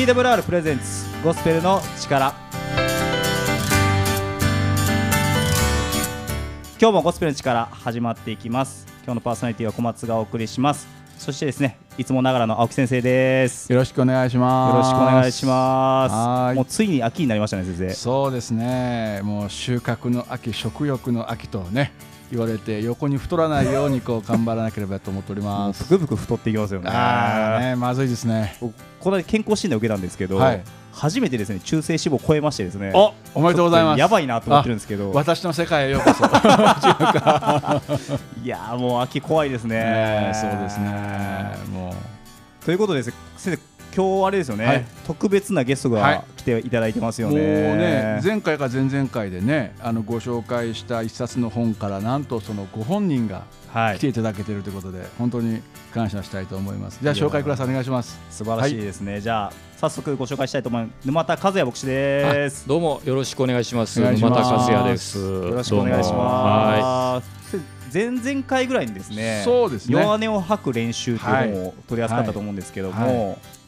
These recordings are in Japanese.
TWR プレゼンツゴスペルの力。今日もゴスペルの力始まっていきます。今日のパーソナリティは小松がお送りします。そしてですねいつもながらの青木先生です。よろしくお願いします。よろしくお願いします。はい。もうついに秋になりましたね先生。そうですね。もう収穫の秋食欲の秋とね言われて横に太らないようにこう頑張らなければと思っております。ぷくぷく太っていきますよね。あーねまずいですね。僕この間健康診断受けたんですけど、はい。初めてですね中性脂肪を超えましてですね。おおめでとうございます。やばいなと思ってるんですけど。私の世界へようこそ。いやーもう秋怖いですね。ねそうですね。もということで先生今日あれですよね、はい。特別なゲストはい。が来ていただいてますようもうね。ね前回か前々回でねあのご紹介した一冊の本からなんとそのご本人がはい。来ていただけているということで本当に感謝したいと思います。じゃあ紹介ください。お願いします。素晴らしいですね、じゃあ早速ご紹介したいと思います。沼田和也牧師です。どうもよろしくお願いします。ます。沼田和也です。よろしくお願いします。前々回ぐらいにですね、そうですね。弱音を吐く練習というのを取り扱ったと思うんですけども、はい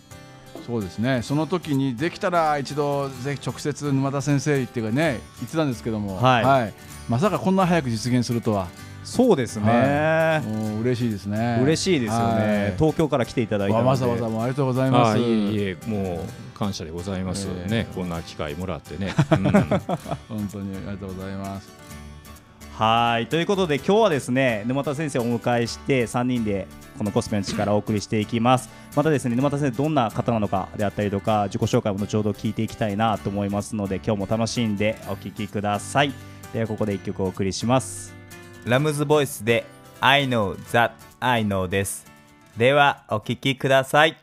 そうですね。その時にできたら一度ぜひ直接沼田先生っていうかね言ってたんですけども、はい。まさかこんな早く実現するとは。そうですね、もう嬉しいですね。嬉しいですよね、はい。東京から来ていただいたので。わざわざもうありがとうございあます。あいえいえもう感謝でございます、ええ。ねこんな機会もらってね。うん。本当にありがとうございますはいということで今日はですね沼田先生をお迎えして3人でこのコスメの力をお送りしていきますまたですね沼田先生どんな方なのかであったりとか自己紹介も後ほど聞いていきたいなと思いますので今日も楽しんでお聞きくださいではここで1曲お送りしますラムズボイスで I know that I know です。ではお聞きください。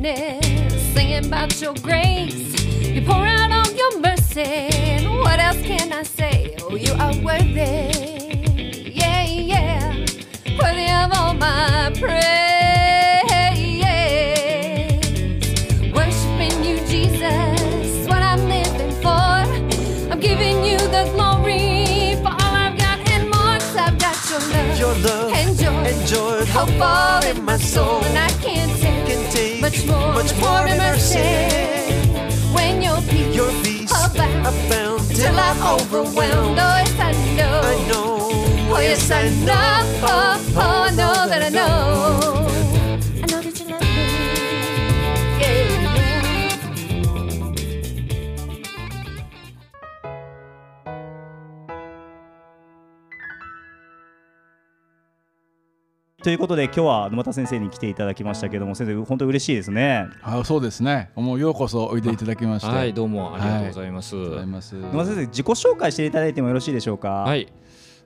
Goodness, singing about your grace. You pour out all your mercy. And what else can I say? Oh, you are worthy, yeah, yeah worthy of all my praise. Worshiping you, Jesus, what I'm living for. I'm giving you the glory for all I've got and more. 'cause I've got your love, Your love and joy, and joy, hope all in my soul, and I can't take, can take much more, much more mercy. When your peace, Your peace abound, abound till I'm overwhelmed. Oh, yes, I know. I know. Oh yes, I know. Oh, oh, I know that I know. ということで今日は沼田先生に来ていただきましたけども先生本当に嬉しいですね。あそうですね。もうようこそおいでいただきましてはいどうもありがとうございます。ありがとうござい。ます沼田先生自己紹介していただいてもよろしいでしょうか？はい、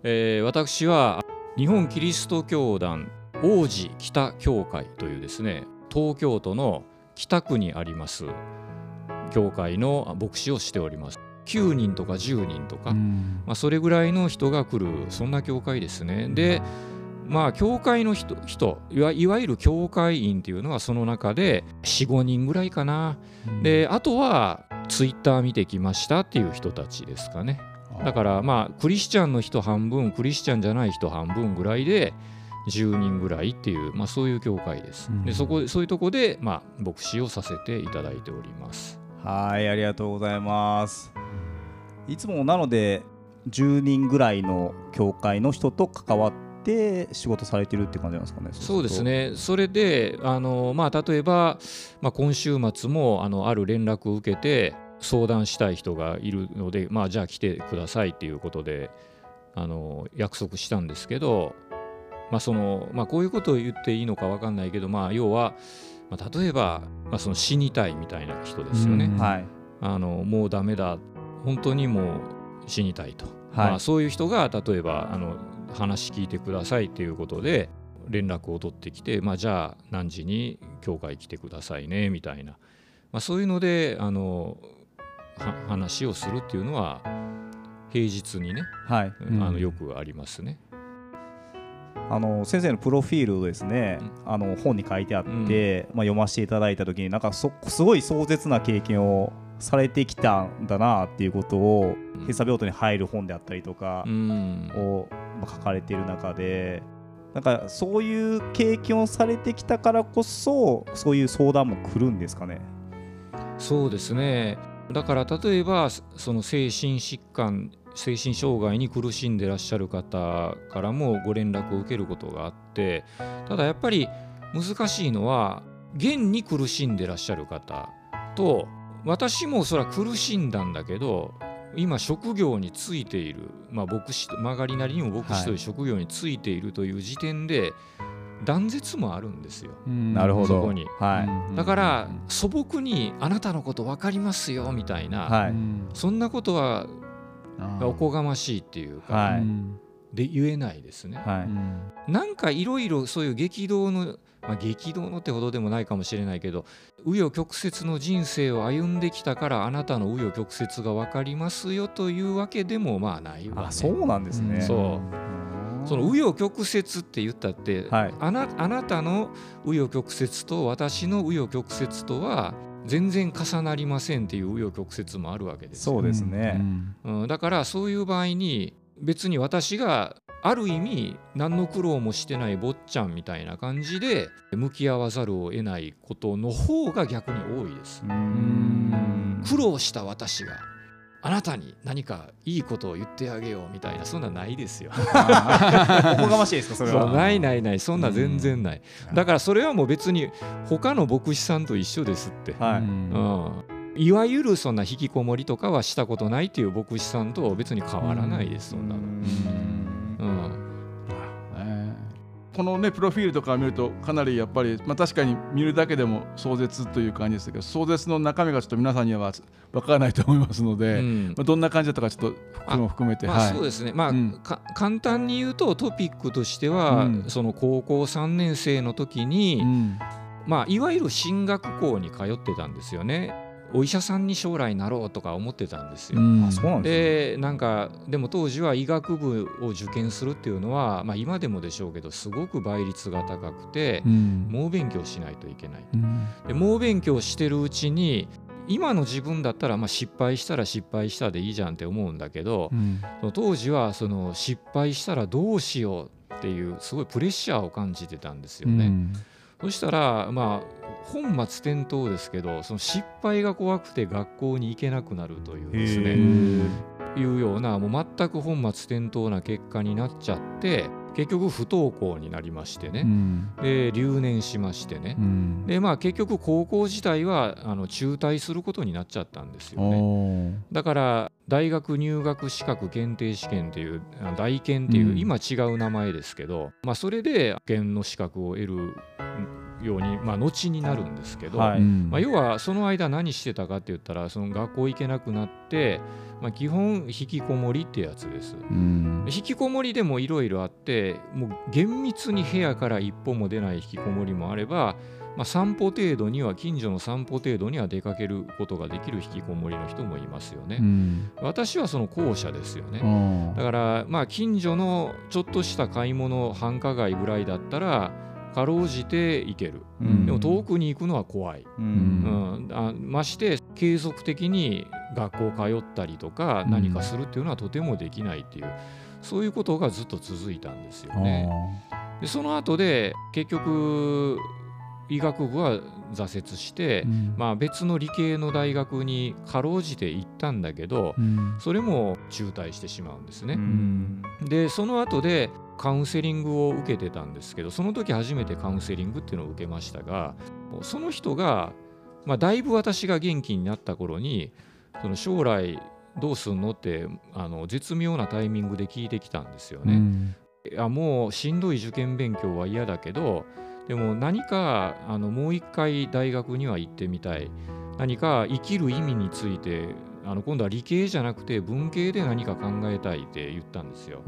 えー私は日本キリスト教団王子北教会というですね東京都の北区にあります。教会の牧師をしております。9人とか10人とか、うん。まあ、それぐらいの人が来るそんな教会ですね。でまあ教会の人人いわいわゆる教会員っていうのはその中で45人ぐらいかな。であとはツイッター見てきましたっていう人たちですかね。だからまあクリスチャンの人半分クリスチャンじゃない人半分ぐらいで10人ぐらいっていう、まあ、そういう教会です。うんでそこそういうとこで、まあ、牧師をさせていただいております。はいありがとうございますいつもなので10人ぐらいの教会の人と関わって仕事されてるって感じなんですかねそうですね。それであの、まあ、例えば、まあ、今週末もあのある連絡を受けて相談したい人がいるので、まあ、じゃあ来てくださいっていうことであの約束したんですけど、まあそのまあ、こういうことを言っていいのか分かんないけど、まあ、要は、まあ、例えば、まあ、その死にたいみたいな人ですよね。うん。はい。あのもうダメだ。本当にもう死にたいと、はい。まあ、そういう人が例えばあの話聞いてくださいっていうことで連絡を取ってきて、まあ、じゃあ何時に教会来てくださいねみたいな、まあ、そういうのであのは話をするっていうのは平日にね、はい。んあのよくありますね。あの先生のプロフィールをですね、あの本に書いてあって、まあ、読ませていただいた時になんかそすごい壮絶な経験をされてきたんだなっていうことをうん。閉鎖病棟に入る本であったりとかうん。を、まあ書かれている中でなんかそういう経験をされてきたからこそそういう相談も来るんですかね？そうですねだから例えばその精神疾患精神障害に苦しんでらっしゃる方からもご連絡を受けることがあってただやっぱり難しいのは現に苦しんでらっしゃる方と私もそれは苦しんだんだけど今職業についている、まあ、牧師と曲がりなりにも牧師という職業についているという時点で断絶もあるんですよ。なるほど。そこにはい。だから素朴にあなたのこと分かりますよみたいな、はい。そんなことはあおこがましいっていうか、はいうんで言えないですね。はい。うんなんかいろいろそういう激動の、まあ、激動のってほどでもないかもしれないけど紆余曲折の人生を歩んできたからあなたの紆余曲折が分かりますよというわけでもまあないわ、ね、あ、そうなんですね。そう。うん。その紆余曲折って言ったって、はい。あなあなたの紆余曲折と私の紆余曲折とは全然重なりませんっていう紆余曲折もあるわけですよ。そうですね。うん、だからそういう場合に別に私がある意味何の苦労もしてない坊ちゃんみたいな感じで向き合わざるを得ないことの方が逆に多いですう。ん苦労した私があなたに何かいいことを言ってあげようみたいなそんなんないですよ。おこがましいですか、それは。ないないないそんな全然ない。だからそれはもう別に他の牧師さんと一緒ですって。はい。うんいわゆるそんな引きこもりとかはしたことないっていう牧師さんと別に変わらないです、そんなの。うん。ね。このねプロフィールとかを見るとかなりやっぱり、まあ、確かに見るだけでも壮絶という感じですけど壮絶の中身がちょっと皆さんには分からないと思いますので、うん。まあ、どんな感じだったかちょっと含めて、まあ、はい。そうですね、まあうん。か簡単に言うとトピックとしては、うん。その高校3年生の時に、うん。まあ、いわゆる進学校に通ってたんですよねお医者さんに将来なろうとか思ってたんですよ。ですね。でなんかでも当時は医学部を受験するっていうのは、まあ、今でもでしょうけどすごく倍率が高くて、うん猛勉強しないといけない。うんで猛勉強してるうちに今の自分だったらまあ失敗したら失敗したでいいじゃんって思うんだけど、うんその当時はその失敗したらどうしようっていうすごいプレッシャーを感じてたんですよね。うんそしたらまあ本末転倒ですけどその失敗が怖くて学校に行けなくなるというですへねー。いうようなもう全く本末転倒な結果になっちゃって結局不登校になりましてうね、ん。で留年しましてね。う、ん。でまあ結局高校自体はあの中退することになっちゃったんですよね。だから大学入学資格検定試験っていうあ大検っていう、うん。今違う名前ですけど、まあ、それで検の資格を得るように、まあ、後になるんですけど、はい。うん。まあ、要はその間何してたかって言ったらその学校行けなくなって、まあ、基本引きこもりってやつです。うん。引きこもりでもいろいろあってもう厳密に部屋から一歩も出ない引きこもりもあれば、まあ、散歩程度には近所の散歩程度には出かけることができる引きこもりの人もいますよね。うん私はその後者ですよね。だからまあ近所のちょっとした買い物繁華街ぐらいだったらかろうじて行ける。うんでも遠くに行くのは怖い。ううんん、あまして継続的に学校通ったりとかうん何かするっていうのはとてもできないっていう、そういうことがずっと続いたんですよね。でその後で結局医学部は挫折して、うんまあ、別の理系の大学にかろうじて行ったんだけどうんそれも中退してしまうんですね。うんでその後でカウンセリングを受けてたんですけどその時初めてカウンセリングっていうのを受けましたがその人が、まあ、だいぶ私が元気になった頃にその将来どうすんのってあの絶妙なタイミングで聞いてきたんですよね。うんいやもうしんどい受験勉強は嫌だけどでも何かあのもう一回大学には行ってみたい何か生きる意味についてあの今度は理系じゃなくて文系で何か考えたいって言ったんですよ。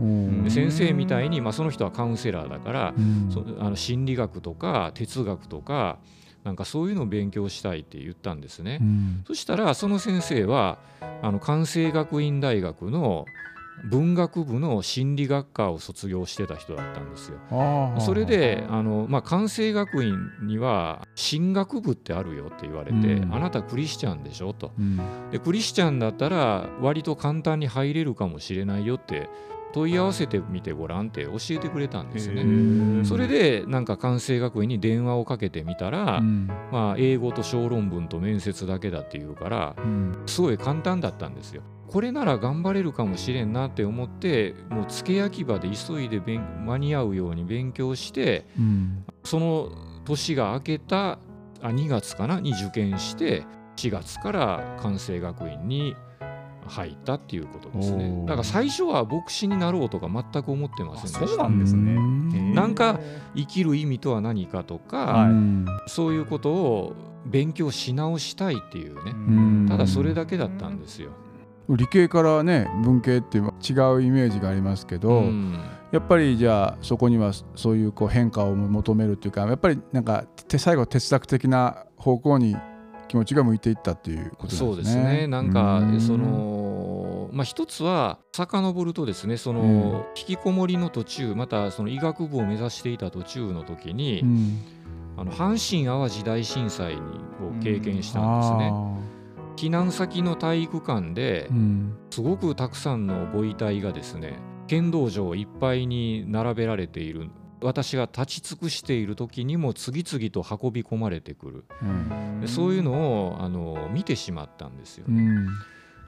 先生みたいに、まあ、その人はカウンセラーだから、うんそあの心理学とか哲学とかなんかそういうのを勉強したいって言ったんですね。うんそしたらその先生はあの関西学院大学の文学部の心理学科を卒業してた人だったんですよ。それであの、まあ、関西学院には神学部ってあるよって言われて、うん。あなたクリスチャンでしょと。うん。でクリスチャンだったら割と簡単に入れるかもしれないよって問い合わせてみてごらんって教えてくれたんですへね。ー。それでなんか関西学院に電話をかけてみたら、うん。まあ、英語と小論文と面接だけだっていうからうん。すごい簡単だったんですよ。これなら頑張れるかもしれんなって思ってもう付け焼き場で急いで勉間に合うように勉強してうん。その年が明けたあ2月かな？に受験して4月から関西学院に入ったっていうことですね。だから最初は牧師になろうとか全く思ってませんでした。そうなんですね。なんか生きる意味とは何かとか、はい。うんそういうことを勉強し直したいっていうね。ん。ただそれだけだったんですよ。理系からね文系っていう違うイメージがありますけど、うん。やっぱりじゃあそこにはそういうこう変化を求めるっていうかやっぱりなんか手最後哲学的な方向に気持ちが向いていったっていうことですね。そうですね。なんかうん。そのまあ一つは遡るとですねその、うん引きこもりの途中またその医学部を目指していた途中の時に、うん。あの阪神・淡路大震災を経験したんですね。避難先の体育館ですごくたくさんのご遺体がですね剣道場いっぱいに並べられている。私が立ち尽くしている時にも次々と運び込まれてくる。うん。でそういうのをあの見てしまったんですよね。うん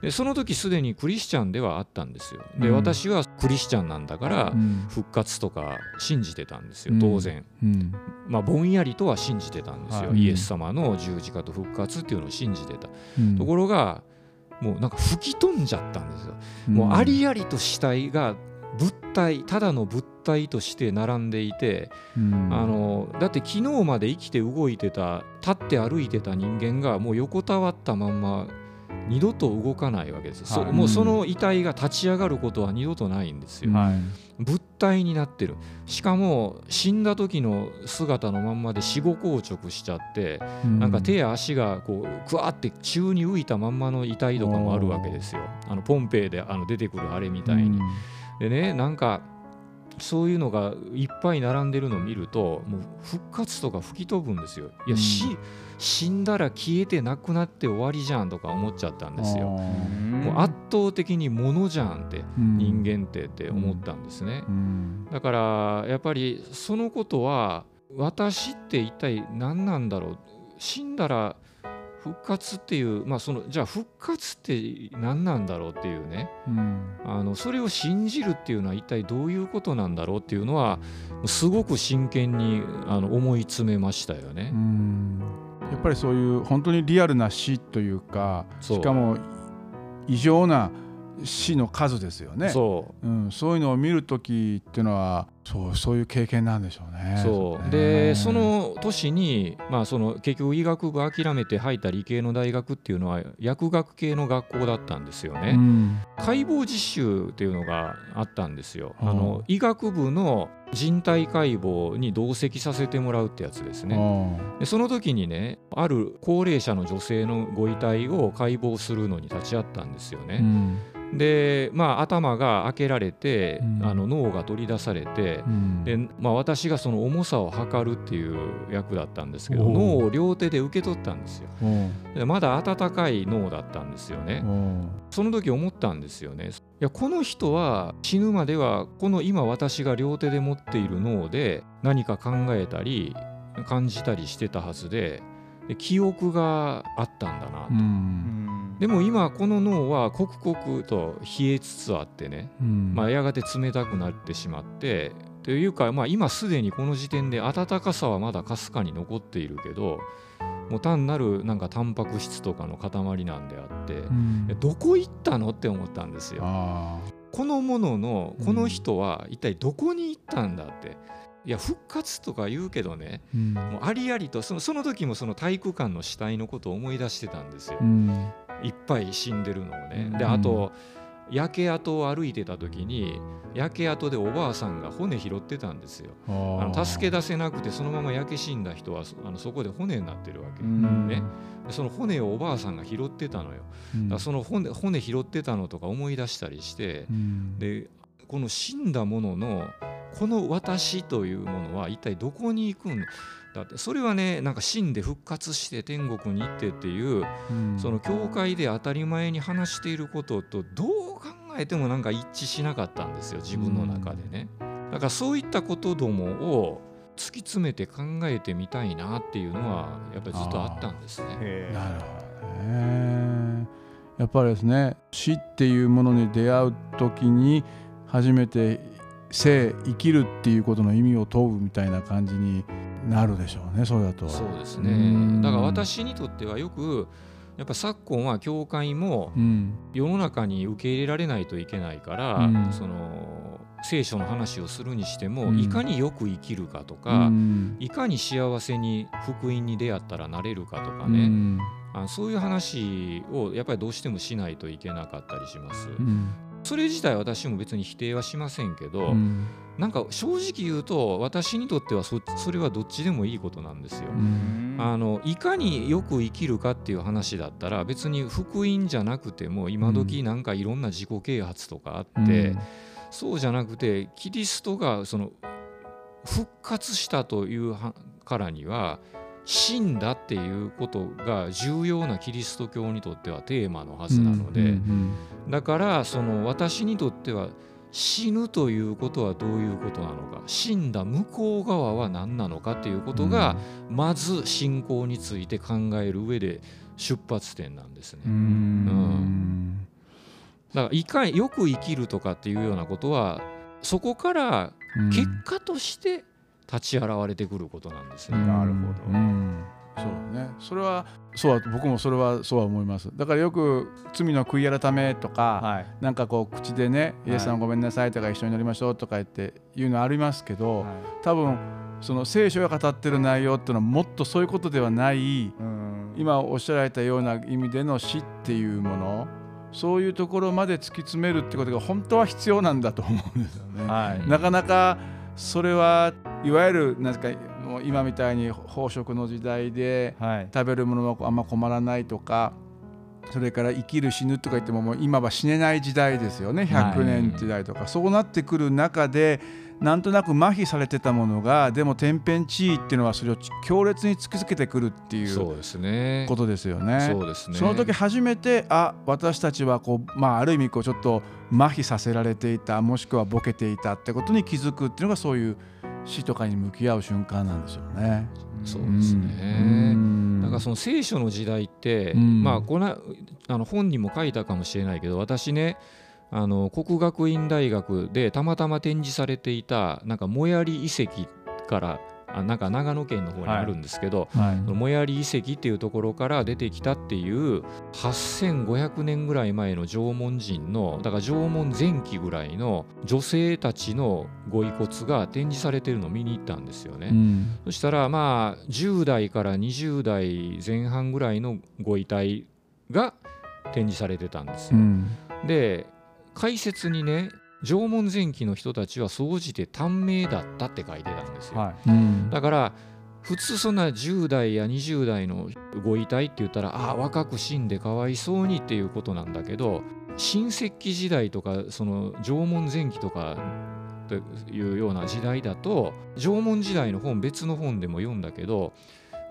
でその時すでにクリスチャンではあったんですよ。で、うん。私はクリスチャンなんだからうん。復活とか信じてたんですようん。当然。うん。まあぼんやりとは信じてたんですよ、はい。イエス様の十字架と復活っていうのを信じてた。うん。ところがもうなんか吹き飛んじゃったんですよ。もうありありと死体が物体ただの物体として並んでいて、うん。あのだって昨日まで生きて動いてた立って歩いてた人間がもう横たわったまんま二度と動かないわけです、そはいもうその遺体が立ち上がることは二度とないんですよ、はい。物体になってる。しかも死んだ時の姿のまんまで死後硬直しちゃって、なんか手や足がこうクワって宙に浮いたまんまの遺体とかもあるわけですよ。あのポンペイであの出てくるあれみたいに、でねなんかそういうのがいっぱい並んでるのを見るともう復活とか吹き飛ぶんですよ。いや、うん死死んだら消えてなくなって終わりじゃんとか思っちゃったんですよ。もう圧倒的にものじゃんって人間ってって思ったんですね、うん。だからやっぱりそのことは私って一体何なんだろう。死んだら復活っていうまあそのじゃあ復活って何なんだろうっていうね。うん。あのそれを信じるっていうのは一体どういうことなんだろうっていうのはすごく真剣にあの思い詰めましたよね。う。んやっぱりそういう本当にリアルな死というかしかも異常な死の数ですよね。そううん、そういうのを見る時っていうのはそうそういう経験なんでしょうね。そうねでその年に、まあ、その結局医学部諦めて入った理系の大学っていうのは薬学系の学校だったんですよね。うん解剖実習っていうのがあったんですよ。はああの医学部の人体解剖に同席させてもらうってやつですね。あでその時にねある高齢者の女性のご遺体を解剖するのに立ち会ったんですよあね。うん。でまあ頭が開けられて、うん。あの脳が取り出されて、うん。でまあ、私がその重さを測るっていう役だったんですけど脳を両手で受け取ったんですよ。でまだ温かい脳だったんですよね。その時思ったんですよねいやこの人は死ぬまではこの今私が両手で持っている脳で何か考えたり感じたりしてたはずでで記憶があったんだなと、うん。でも今この脳は刻々と冷えつつあってねうん。まあ、やがて冷たくなってしまってというか、まあ、今すでにこの時点で暖かさはまだかすかに残っているけどもう単なるなんかタンパク質とかの塊なんであってうんえどこ行ったのって思ったんですよ。あこのもののうんこの人は一体どこに行ったんだって。いや復活とか言うけどねーうんもうありありとそのその時もその体育館の死体のことを思い出してたんですよう。んいっぱい死んでるのをね。でうんあと焼け跡を歩いてた時に焼け跡でおばあさんが骨拾ってたんですよ。あの助け出せなくてそのまま焼け死んだ人はそあのそこで骨になってるわけ。うんねでその骨をおばあさんが拾ってたのよ。うんだその骨骨拾ってたのとか思い出したりしてうんでこの死んだもののこの私というものは一体どこに行くんだってそれはねなんか死んで復活して天国に行ってっていううんその教会で当たり前に話していることとどう考えてもなんか一致しなかったんですよ自分の中でね。だからそういったことどもを突き詰めて考えてみたいなっていうのはやっぱりずっとあったんですね。へなるほどねやっぱりですね死っていうものに出会う時に初めて生生きるっていうことの意味を問うみたいな感じになるでしょうねそれだと。そうですうん。ねだから私にとってはよくやっぱ昨今は教会もうん。世の中に受け入れられないといけないから、うん。その聖書の話をするにしても、うん。いかによく生きるかとうか、ん。いかに幸せに福音に出会ったらなれるかとかうね、ん。あそういう話をやっぱりどうしてもしないといけなかったりします。うん。それ自体私も別に否定はしませんけど、うんなんか正直言うと私にとってはそそれはどっちでもいいことなんですよ。うん。あのいかによく生きるかっていう話だったら別に福音じゃなくても今時なんかいろんな自己啓発とかあって、そうじゃなくてキリストがその復活したというはからには死んだっていうことが重要なキリスト教にとってはテーマのはずなので、うん。だからその私にとっては死ぬということはどういうことなのか。死んだ向こう側は何なのかっていうことが、まず信仰について考える上で出発点なんですね。うん。だからいかによく生きるとかっていうようなことはそこからうん結果として立ち現れてくることなんですね。なるほど。うんそうね。それはそうだ僕もそれはそうは思います。だからよく罪の悔い改めとか、はい。なんかこう口でね「い。イエスさんごめんなさい」とか「一緒になりましょう」とか言って言うのありますけど、多分その聖書が語ってる内容っていうのはもっとそういうことではないうん。今おっしゃられたような意味での死っていうものそういうところまで突き詰めるってことが本当は必要なんだと思うんですよね。はい。なかなかそれはいわゆるなんか今みたいに飽食の時代ではい食べるものもあんま困らないとかそれから生きる死ぬとか言ってももう今は死ねない時代ですよね100年時代とか、そうなってくる中でなんとなく麻痺されてたものがでも天変地異っていうのはそれを強烈に突きつけてくるっていう。ことですよね。そうですね。その時初めてあ私たちはこう、まあ、ある意味こうちょっと麻痺させられていたもしくはボケていたってことに気づくっていうのがそういう死とかに向き合う瞬間なんですよね。そうですね。だからその聖書の時代って、うんまあこのあの本にも書いたかもしれないけど私ねあの国学院大学でたまたま展示されていたなんか最寄遺跡からあなんか長野県の方にあるんですけど、はいその最寄遺跡っていうところから出てきたっていう8500年ぐらい前の縄文人のだから縄文前期ぐらいの女性たちのご遺骨が展示されてるのを見に行ったんですよね。うんそしたらまあ10代から20代前半ぐらいのご遺体が展示されてたんですよ。うんで解説にね縄文前期の人たちは総じて短命だったって書いてたんですよ。はい。うん。だから普通そんな10代や20代のご遺体って言ったらああ若く死んでかわいそうにっていうことなんだけど新石器時代とかその縄文前期とかというような時代だと縄文時代の本別の本でも読んだけど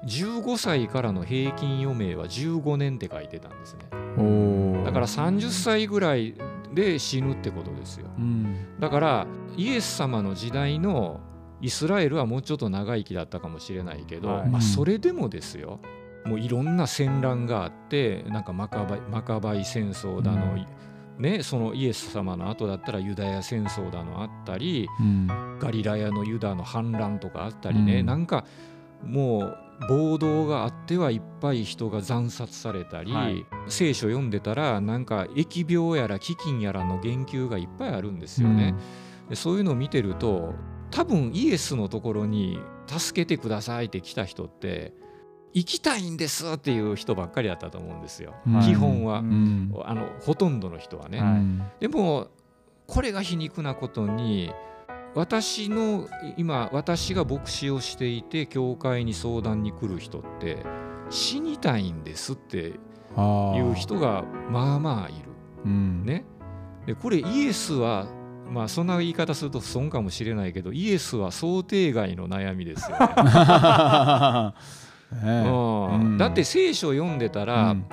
15歳からの平均余命は15年って書いてたんですね。だから30歳ぐらいで死ぬってことですよ。うん。だからイエス様の時代のイスラエルはもうちょっと長生きだったかもしれないけど、はい。まあ、それでもですよ。もういろんな戦乱があってなんかマカバイマカバイ戦争だの、うん。ね、そのイエス様の後だったらユダヤ戦争だのあったりうん。ガリラヤのユダの反乱とかあったりね、うん。なんかもう暴動があってはいっぱい人が惨殺されたり、はい。聖書読んでたらなんか疫病やら飢饉やらの言及がいっぱいあるんですよね。でそういうのを見てると多分イエスのところに助けてくださいって来た人って行きたいんですっていう人ばっかりだったと思うんですよ、うん基本は、うん。あのほとんどの人はね、はい。うんでもこれが皮肉なことに私の今私が牧師をしていて教会に相談に来る人って死にたいんですっていう人がまあまあいる。うん。ね、でこれイエスはまあそんな言い方すると不損かもしれないけどイエスは想定外の悩みですよね。うん。うん。だって聖書を読んでたら、うん。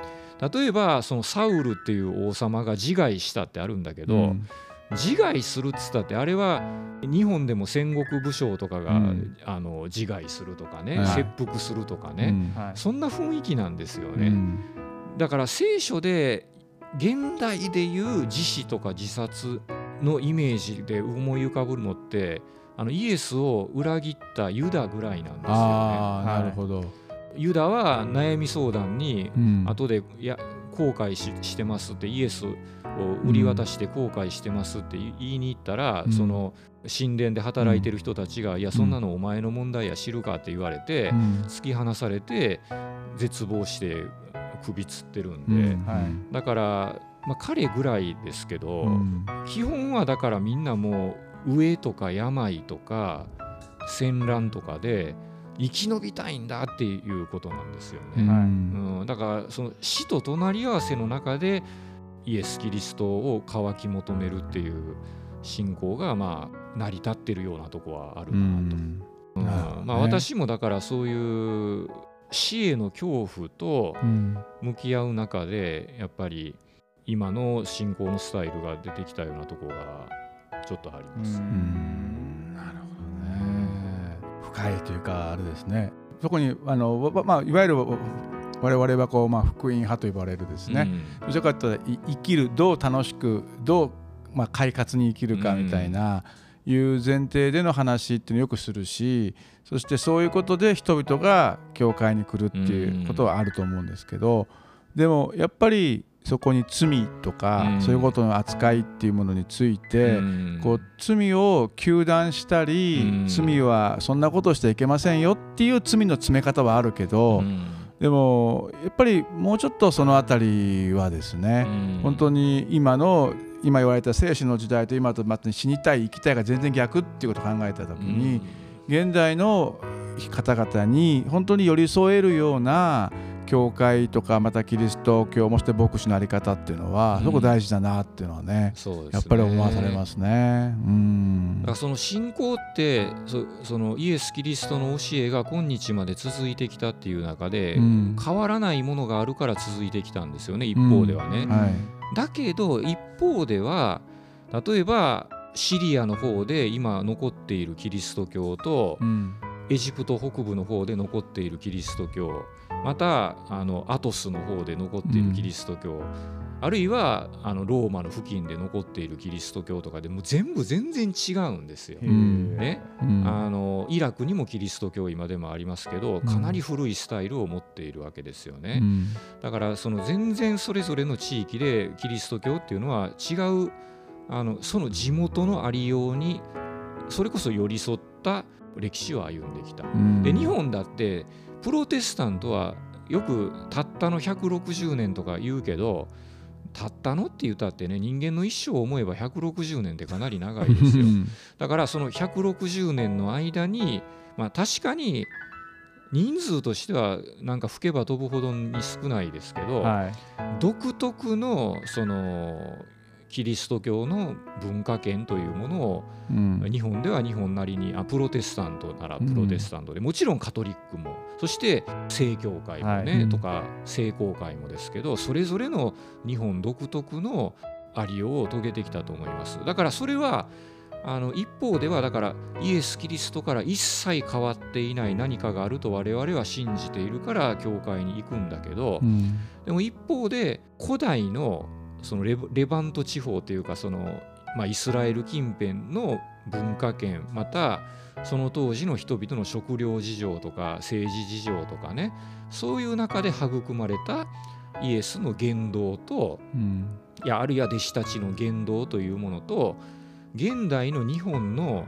例えばそのサウルっていう王様が自害したってあるんだけど、うん自害するっつったってあれは日本でも戦国武将とかが、うん。あの自害するとかね、はい。切腹するとかね、そんな雰囲気なんですよね。うん。だから聖書で現代でいう自死とか自殺のイメージで思い浮かぶのってあのイエスを裏切ったユダぐらいなんですよね。なるほど。ユダは悩み相談にうん。後でいや後悔ししてますってイエスを売り渡して後悔してますって言いに行ったら、うん。その神殿で働いてる人たちが、いやそんなのお前の問題や知るかって言われて、うん。突き放されて絶望して首つってるんうで、ん。はい。だから、まあ、彼ぐらいですけど、うん。基本はだからみんなもう飢えとか病とか戦乱とかで生き延びたいんだっていうことなんですよね。はいうん、だからその死と隣り合わせの中でイエス・キリストを渇き求めるっていう信仰がまあ成り立ってるようなとこはあるうなと。まあ、私もだからそういう死への恐怖とうん。向き合う中でやっぱり今の信仰のスタイルが出てきたようなところがちょっとあります。うん。なるほどね。深いというかあれですね。そこにあの、わまあ、いわゆる我々はこう、まあ、福音派と呼ばれるですね、どちらかというとい生きるどう楽しくどう、まあ、快活に生きるかみたいな、いう前提での話っていうのをよくするしそしてそういうことで人々が教会に来るっていうことはあると思うんですけど、でもやっぱりそこに罪とか、うん。そういうことの扱いっていうものについて、うん。こう罪を糾弾したり、うん。罪はそんなことしてはいけませんよっていう罪の詰め方はあるけど、うんでもやっぱりもうちょっとそのあたりはですね、うん。本当に今の今言われた生死の時代と今とまた死にたい生きたいが全然逆っていうことを考えた時に、現代の方々に本当に寄り添えるような教会とかまたキリスト教もして牧師のあり方っていうのはすごく大事だなっていうのはね、そうですね。やっぱり思わされますね。うん。だからその信仰ってそそのイエス・キリストの教えが今日まで続いてきたっていう中で、うん。変わらないものがあるから続いてきたんですよね一方ではね。はい。だけど一方では例えばシリアの方で今残っているキリスト教とうん。エジプト北部の方で残っているキリスト教またあのアトスの方で残っているキリスト教、あるいはあのローマの付近で残っているキリスト教とかでもう全部全然違うんですよ。んね、うん。あのイラクにもキリスト教今でもありますけどかなり古いスタイルを持っているわけですよね。うん。だからその全然それぞれの地域でキリスト教っていうのは違うあのその地元のありようにそれこそ寄り添った歴史を歩んできた。うん。で日本だってプロテスタントはよくたったの160年とか言うけどたったのって言ったってね人間の一生を思えば160年ってかなり長いですよ。だからその160年の間に、まあ、確かに人数としてはなんか吹けば飛ぶほどに少ないですけど、はい独特のそのキリスト教の文化圏というものをうん。日本では日本なりにあプロテスタントならプロテスタントで、もちろんカトリックもそして正教会もね、はい。とか聖公会もですけどそれぞれの日本独特のありようを遂げてきたと思います。だからそれはあの一方ではだからイエス・キリストから一切変わっていない何かがあると我々は信じているから教会に行くんだけど、うん。でも一方で古代のそのレバレバント地方というかその、まあ、イスラエル近辺の文化圏またその当時の人々の食料事情とか政治事情とかねそういう中で育まれたイエスの言動とうん。いやあるいは弟子たちの言動というものと現代の日本の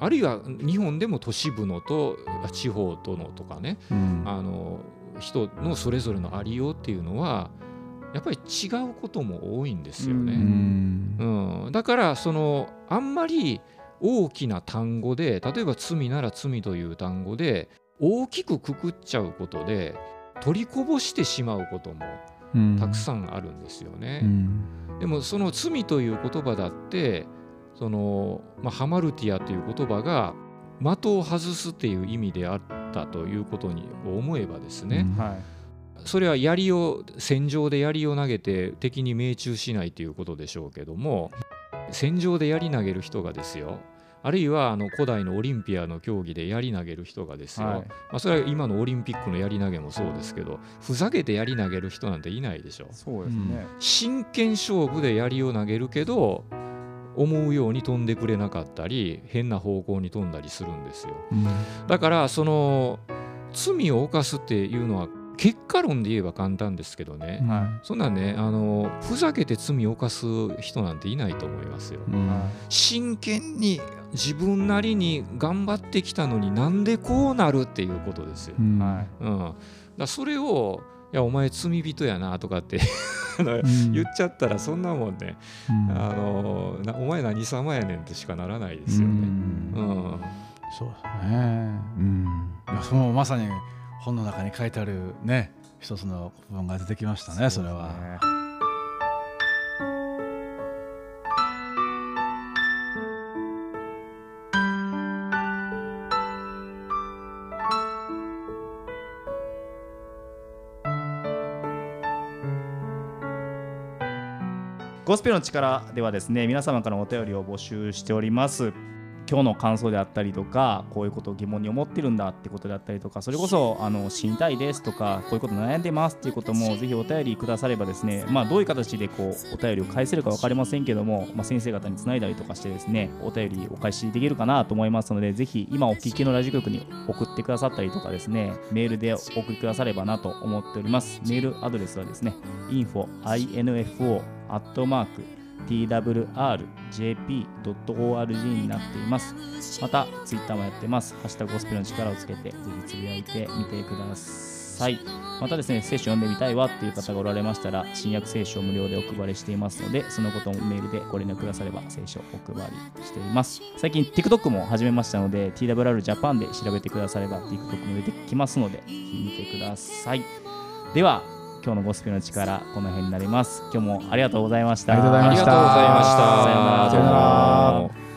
あるいは日本でも都市部のと地方とのとかねうん。あの人のそれぞれのありようっていうのはやっぱり違うことも多いんですよね。うん。うん、だからそのあんまり大きな単語で例えば罪なら罪という単語で大きくくくっちゃうことで取りこぼしてしまうこともうん。たくさんあるんですよね。うん。でもその罪という言葉だってその、まあ、ハマルティアという言葉が的を外すっていう意味であったということに思えばですね、うん。はいそれは槍を戦場で槍を投げて敵に命中しないということでしょうけども戦場で槍投げる人がですよ。あるいはあの古代のオリンピアの競技で槍投げる人がですよ、はい。まあ、それは今のオリンピックの槍投げもそうですけどふざけて槍投げる人なんていないでしょ。そうですね、真剣勝負で槍を投げるけど思うように飛んでくれなかったり変な方向に飛んだりするんですよ。だからその罪を犯すっていうのは結果論で言えば簡単ですけどね、はそんなんねあのふざけて罪を犯す人なんていないと思いますよ。うん。真剣に自分なりに頑張ってきたのになんでこうなるっていうことですよ。うん。はうん、だそれを「いやお前罪人やな」とかって言っちゃったらそんなもんね、うん。あのなお前何様やねんってしかならないですよね。うん。うん。そうですね。うん。いやそのまさに本の中に書いてあるね一つの部分が出てきましたね。それは。ゴスペルの力ではですね皆様からのお便りを募集しております今日の感想であったりとかこういうことを疑問に思ってるんだってことであったりとかそれこそあの死にたいですとかこういうこと悩んでますっていうこともぜひお便りくださればですねまあどういう形でこうお便りを返せるか分かりませんけども、まあ、先生方につないだりとかしてですねお便りお返しできるかなと思いますのでぜひ今お聞きのラジオ局に送ってくださったりとかですねメールでお送りくださればなと思っております。メールアドレスはですね info info アットマーク twrjp.org になっています。また、ツイッターもやってます。ハッシュタグゴスペルの力をつけて、ぜひつぶやいてみてください。またですね、聖書読んでみたいわっていう方がおられましたら、新約聖書を無料でお配りしていますので、そのこともメールでご連絡くだされば聖書をお配りしています。最近 TikTok も始めましたので、TWR Japan で調べてくだされば TikTok も出てきますので、ぜひ見てください。では、今日のゴスペルの力、この辺になります。今日もありがとうございました。ありがとうございましたありがとうございました。さようならどうも